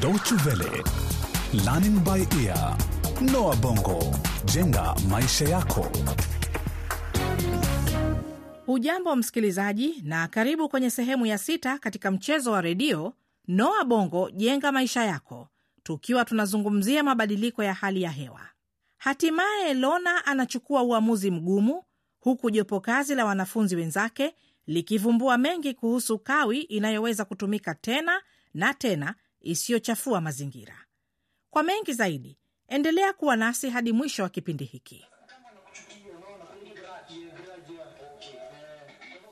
Deutsche Welle, Learning by Ear, Noah Bongo, jenga maisha yako. Hujambo msikilizaji, na karibu kwenye sehemu ya sita katika mchezo wa redio. Noa Bongo jenga maisha yako, tukiwa tunazungumzia mabadiliko ya hali ya hewa. Hatimaye Lona anachukua uamuzi mgumu, huku jopo kazi la wanafunzi wenzake likivumbua mengi kuhusu kawi inayoweza kutumika tena na tena isiyochafua mazingira. Kwa mengi zaidi, endelea kuwa nasi hadi mwisho wa kipindi hiki.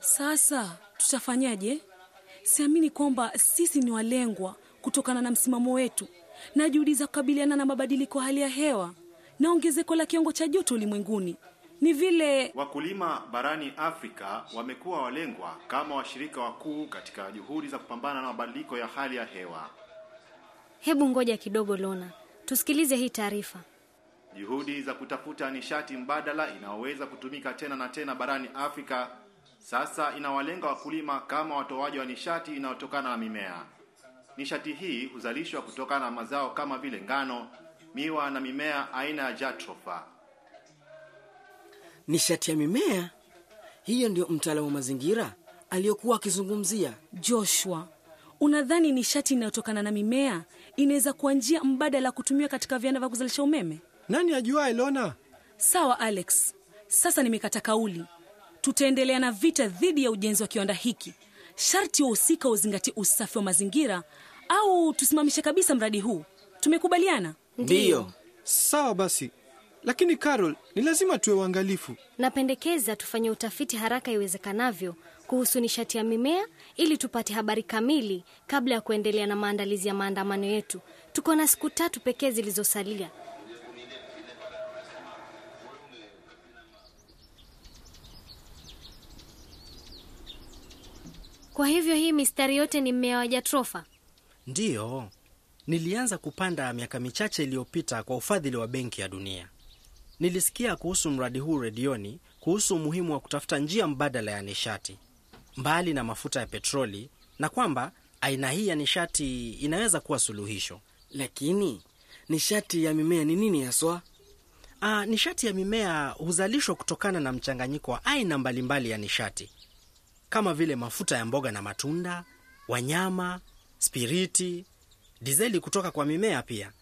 Sasa tutafanyaje? Siamini kwamba sisi ni walengwa kutokana na msimamo wetu na juhudi za kukabiliana na mabadiliko ya hali ya hewa na ongezeko la kiwango cha joto ulimwenguni. Ni vile Wakulima barani Afrika wamekuwa walengwa kama washirika wakuu katika juhudi za kupambana na mabadiliko ya hali ya hewa. Hebu ngoja kidogo, Lona, tusikilize hii taarifa. Juhudi za kutafuta nishati mbadala inayoweza kutumika tena na tena barani Afrika sasa inawalenga wakulima kama watoaji wa nishati inayotokana na mimea. Nishati hii huzalishwa kutokana na mazao kama vile ngano, miwa na mimea aina ya jatropha. Nishati ya mimea, hiyo ndio mtaalamu wa mazingira aliyokuwa akizungumzia. Joshua, unadhani nishati inayotokana na mimea inaweza kuwa njia mbadala kutumia katika viwanda vya kuzalisha umeme? Nani ajuaye, Lona? Sawa Alex, sasa nimekata kauli. Tutaendelea na vita dhidi ya ujenzi wa kiwanda hiki. Sharti wahusika uzingatie usafi wa mazingira, au tusimamishe kabisa mradi huu. Tumekubaliana? Ndiyo, Sawa basi, lakini Carol, ni lazima tuwe uangalifu. Napendekeza tufanye utafiti haraka iwezekanavyo kuhusu nishati ya mimea ili tupate habari kamili kabla ya kuendelea na maandalizi ya maandamano yetu. Tuko na siku tatu pekee zilizosalia. Kwa hivyo hii mistari yote ni mmea wa jatrofa. Ndiyo, nilianza kupanda miaka michache iliyopita kwa ufadhili wa Benki ya Dunia. Nilisikia kuhusu mradi huu redioni, kuhusu umuhimu wa kutafuta njia mbadala ya nishati mbali na mafuta ya petroli, na kwamba aina hii ya nishati inaweza kuwa suluhisho. lakini nishati ya mimea ni nini haswa? Aa, nishati ya mimea huzalishwa kutokana na mchanganyiko wa aina mbalimbali ya nishati kama vile mafuta ya mboga na matunda, wanyama, spiriti, dizeli kutoka kwa mimea pia.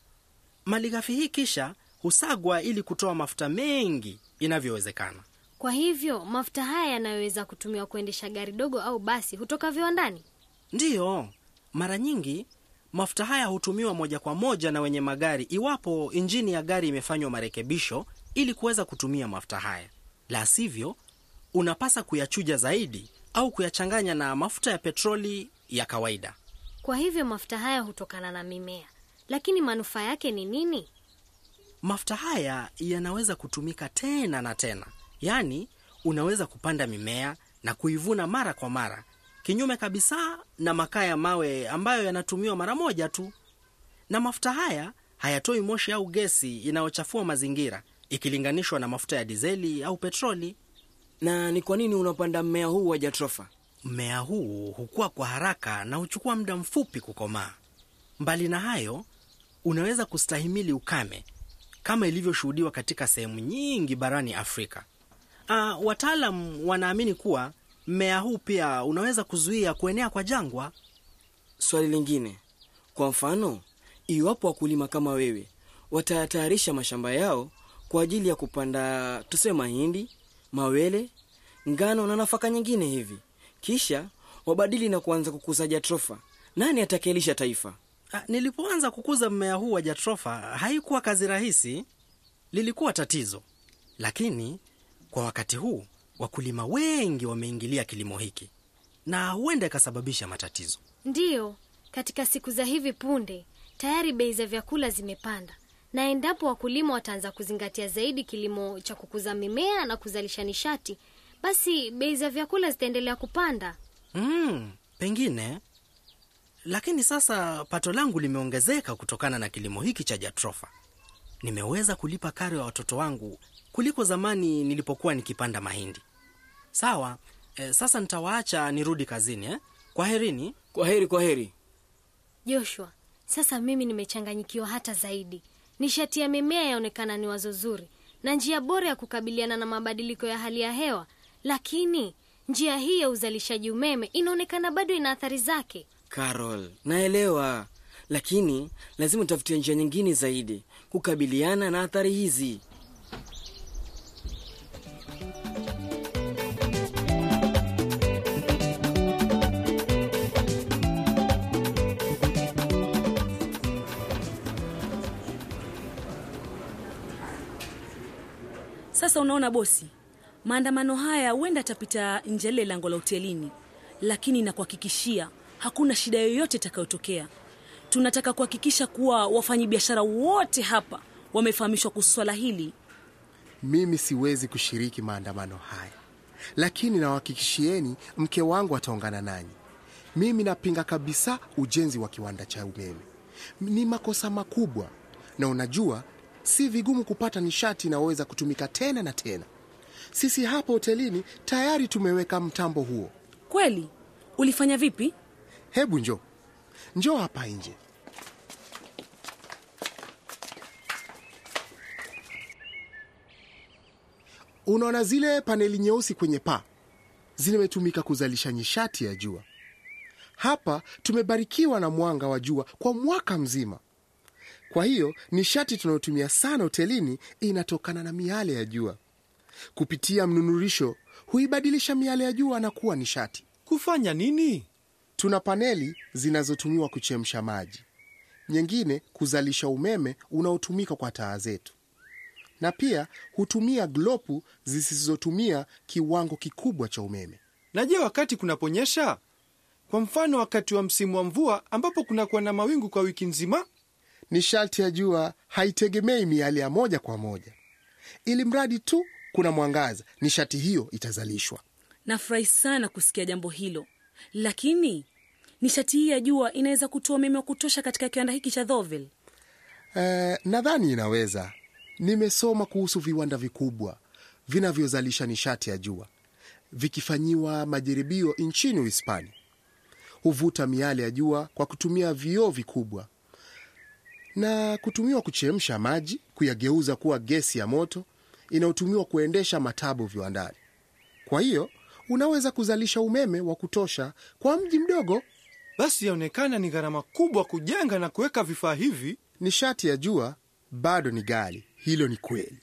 Malighafi hii kisha husagwa ili kutoa mafuta mengi inavyowezekana. Kwa hivyo mafuta haya yanayoweza kutumiwa kuendesha gari dogo au basi hutoka viwandani. Ndiyo, mara nyingi mafuta haya hutumiwa moja kwa moja na wenye magari iwapo injini ya gari imefanywa marekebisho ili kuweza kutumia mafuta haya. La sivyo, unapasa kuyachuja zaidi au kuyachanganya na mafuta ya petroli ya kawaida. Kwa hivyo mafuta haya hutokana na mimea, lakini manufaa yake ni nini? Mafuta haya yanaweza kutumika tena na tena, yaani unaweza kupanda mimea na kuivuna mara kwa mara, kinyume kabisa na makaa ya mawe ambayo yanatumiwa mara moja tu. Na mafuta haya hayatoi moshi au gesi inayochafua mazingira ikilinganishwa na mafuta ya dizeli au petroli. Na ni kwa nini unapanda mmea huu wa jatrofa? Mmea huu hukua kwa haraka na huchukua muda mfupi kukomaa. Mbali na hayo, unaweza kustahimili ukame kama ilivyoshuhudiwa katika sehemu nyingi barani Afrika. Ah, wataalam wanaamini kuwa mmea huu pia unaweza kuzuia kuenea kwa jangwa. Swali lingine, kwa mfano, iwapo wakulima kama wewe watayatayarisha mashamba yao kwa ajili ya kupanda tuseme mahindi, mawele, ngano na nafaka nyingine hivi, kisha wabadili na kuanza kukuza jatrofa, nani atakayelisha taifa? A, nilipoanza kukuza mmea huu wa jatrofa haikuwa kazi rahisi, lilikuwa tatizo, lakini kwa wakati huu wakulima wengi wameingilia kilimo hiki na huenda ikasababisha matatizo. Ndiyo, katika siku za hivi punde tayari bei za vyakula zimepanda, na endapo wakulima wataanza kuzingatia zaidi kilimo cha kukuza mimea na kuzalisha nishati, basi bei za vyakula zitaendelea kupanda. Mm, pengine, lakini sasa pato langu limeongezeka kutokana na kilimo hiki cha jatrofa. Nimeweza kulipa karo ya watoto wangu kuliko zamani nilipokuwa nikipanda mahindi. Sawa, eh, sasa nitawaacha nirudi kazini eh? Kwaherini. Kwa heri, kwa heri. Joshua, Sasa mimi nimechanganyikiwa hata zaidi. Nishati ya mimea yaonekana ni wazo zuri na njia bora ya kukabiliana na mabadiliko ya hali ya hewa, lakini njia hii ya uzalishaji umeme inaonekana bado ina athari zake. Carol, naelewa, lakini lazima utafutie njia nyingine zaidi kukabiliana na athari hizi. Sasa unaona bosi, maandamano haya huenda atapita nje lile lango la hotelini, lakini nakuhakikishia hakuna shida yoyote itakayotokea. Tunataka kuhakikisha kuwa wafanyabiashara wote hapa wamefahamishwa kuhusu swala hili. Mimi siwezi kushiriki maandamano haya, lakini nawahakikishieni mke wangu ataungana nanyi. Mimi napinga kabisa ujenzi wa kiwanda cha umeme, ni makosa makubwa, na unajua si vigumu kupata nishati inayoweza kutumika tena na tena. Sisi hapa hotelini tayari tumeweka mtambo huo. Kweli? Ulifanya vipi? Hebu njoo, njoo hapa nje. Unaona zile paneli nyeusi kwenye paa zimetumika kuzalisha nishati ya jua. Hapa tumebarikiwa na mwanga wa jua kwa mwaka mzima. Kwa hiyo nishati tunayotumia sana hotelini inatokana na miale ya jua. Kupitia mnunurisho, huibadilisha miale ya jua na kuwa nishati. Kufanya nini? Tuna paneli zinazotumiwa kuchemsha maji, nyingine kuzalisha umeme unaotumika kwa taa zetu, na pia hutumia glopu zisizotumia kiwango kikubwa cha umeme. Na je, wakati kunaponyesha, kwa mfano wakati wa msimu wa mvua ambapo kunakuwa na mawingu kwa wiki nzima, Nishati ya jua haitegemei miale ya moja kwa moja, ili mradi tu kuna mwangaza, nishati hiyo itazalishwa. Nafurahi sana kusikia jambo hilo, lakini nishati hii ya jua inaweza kutoa umeme wa kutosha katika kiwanda hiki cha Dhovel? Eh, nadhani inaweza. Nimesoma kuhusu viwanda vikubwa vinavyozalisha nishati ya jua vikifanyiwa majaribio nchini Uhispania. Huvuta miale ya jua kwa kutumia vioo vikubwa na kutumiwa kuchemsha maji, kuyageuza kuwa gesi ya moto inayotumiwa kuendesha matabo viwandani. Kwa hiyo unaweza kuzalisha umeme wa kutosha kwa mji mdogo. basi yaonekana ni gharama kubwa kujenga na kuweka vifaa hivi. Nishati ya jua bado ni ghali, hilo ni kweli,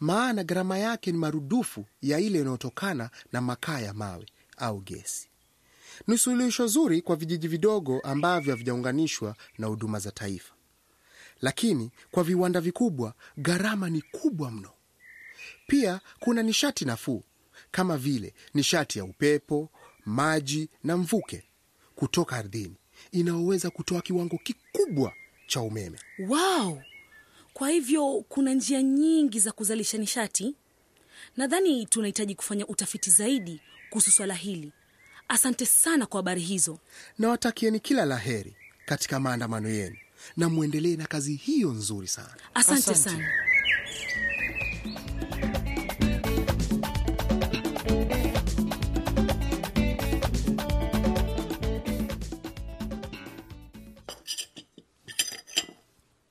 maana gharama yake ni marudufu ya ile inayotokana na makaa ya mawe au gesi. Ni suluhisho zuri kwa vijiji vidogo ambavyo havijaunganishwa na huduma za taifa, lakini kwa viwanda vikubwa gharama ni kubwa mno. Pia kuna nishati nafuu kama vile nishati ya upepo, maji na mvuke kutoka ardhini inayoweza kutoa kiwango kikubwa cha umeme. Wow! Kwa hivyo kuna njia nyingi za kuzalisha nishati. Nadhani tunahitaji kufanya utafiti zaidi kuhusu swala hili. Asante sana kwa habari hizo. Nawatakieni kila la heri katika maandamano yenu na mwendelee na kazi hiyo nzuri sana. Asante, Asante. sana.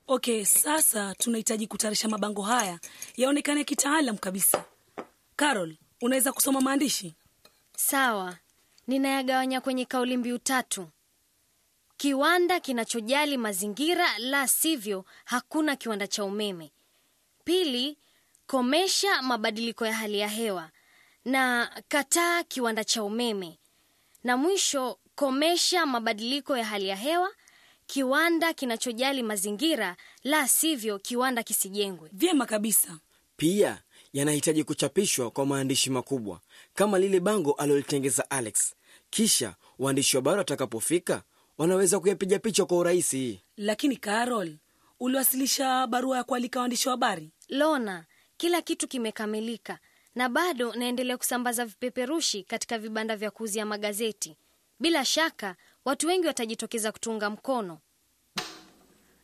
Okay, sasa tunahitaji kutayarisha mabango haya yaonekane kitaalam kabisa. Carol, unaweza kusoma maandishi? Sawa, ninayagawanya kwenye kauli mbiu tatu: kiwanda kinachojali mazingira, la sivyo hakuna kiwanda cha umeme. Pili, komesha mabadiliko ya hali ya hewa, na kataa kiwanda cha umeme. Na mwisho, komesha mabadiliko ya hali ya hewa, kiwanda kinachojali mazingira, la sivyo kiwanda kisijengwe. Vyema kabisa. Pia yanahitaji kuchapishwa kwa maandishi makubwa kama lile bango alilotengeza Alex. Kisha waandishi wa habari watakapofika wanaweza kuyapiga picha kwa urahisi. Lakini Carol, uliwasilisha barua ya kualika waandishi wa habari? Lona, kila kitu kimekamilika na bado naendelea kusambaza vipeperushi katika vibanda vya kuuzia magazeti. Bila shaka watu wengi watajitokeza kutunga mkono.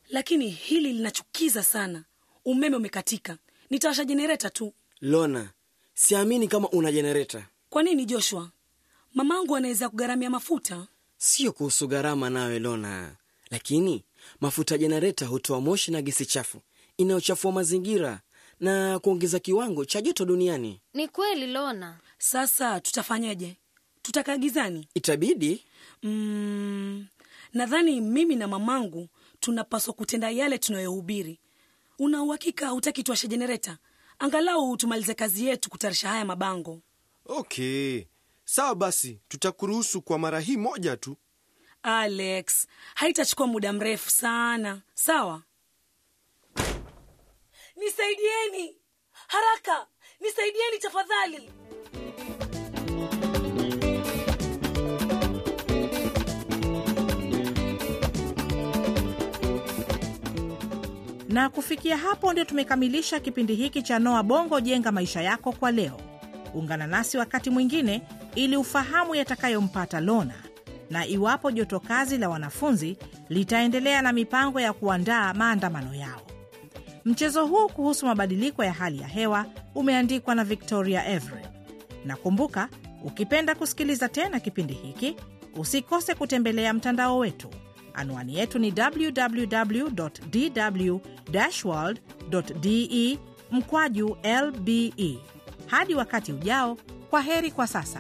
Lakini hili linachukiza sana. Umeme umekatika, nitawasha jenereta tu. Lona, siamini kama una jenereta. Kwa nini Joshua? Mamangu anaweza kugharamia mafuta. Sio kuhusu gharama nawe Lona, lakini mafuta jenereta hutoa moshi na gesi chafu inayochafua mazingira na kuongeza kiwango cha joto duniani. Ni kweli Lona. Sasa tutafanyaje? Tutakaa gizani? Itabidi Mm, nadhani mimi na mamangu tunapaswa kutenda yale tunayohubiri. Una uhakika hutaki tuashe jenereta? Angalau tumalize kazi yetu kutayarisha haya mabango. Okay, sawa basi, tutakuruhusu kwa mara hii moja tu. Alex, haitachukua muda mrefu sana. Sawa, nisaidieni haraka, nisaidieni tafadhali. Na kufikia hapo ndio tumekamilisha kipindi hiki cha Noa Bongo Jenga Maisha Yako kwa leo. Ungana nasi wakati mwingine ili ufahamu yatakayompata Lona na iwapo joto kazi la wanafunzi litaendelea na mipango ya kuandaa maandamano yao. Mchezo huu kuhusu mabadiliko ya hali ya hewa umeandikwa na Victoria Everett. Na kumbuka, ukipenda kusikiliza tena kipindi hiki, usikose kutembelea mtandao wetu. Anwani yetu ni www.dw-world.de mkwaju lbe. Hadi wakati ujao, kwa heri kwa sasa.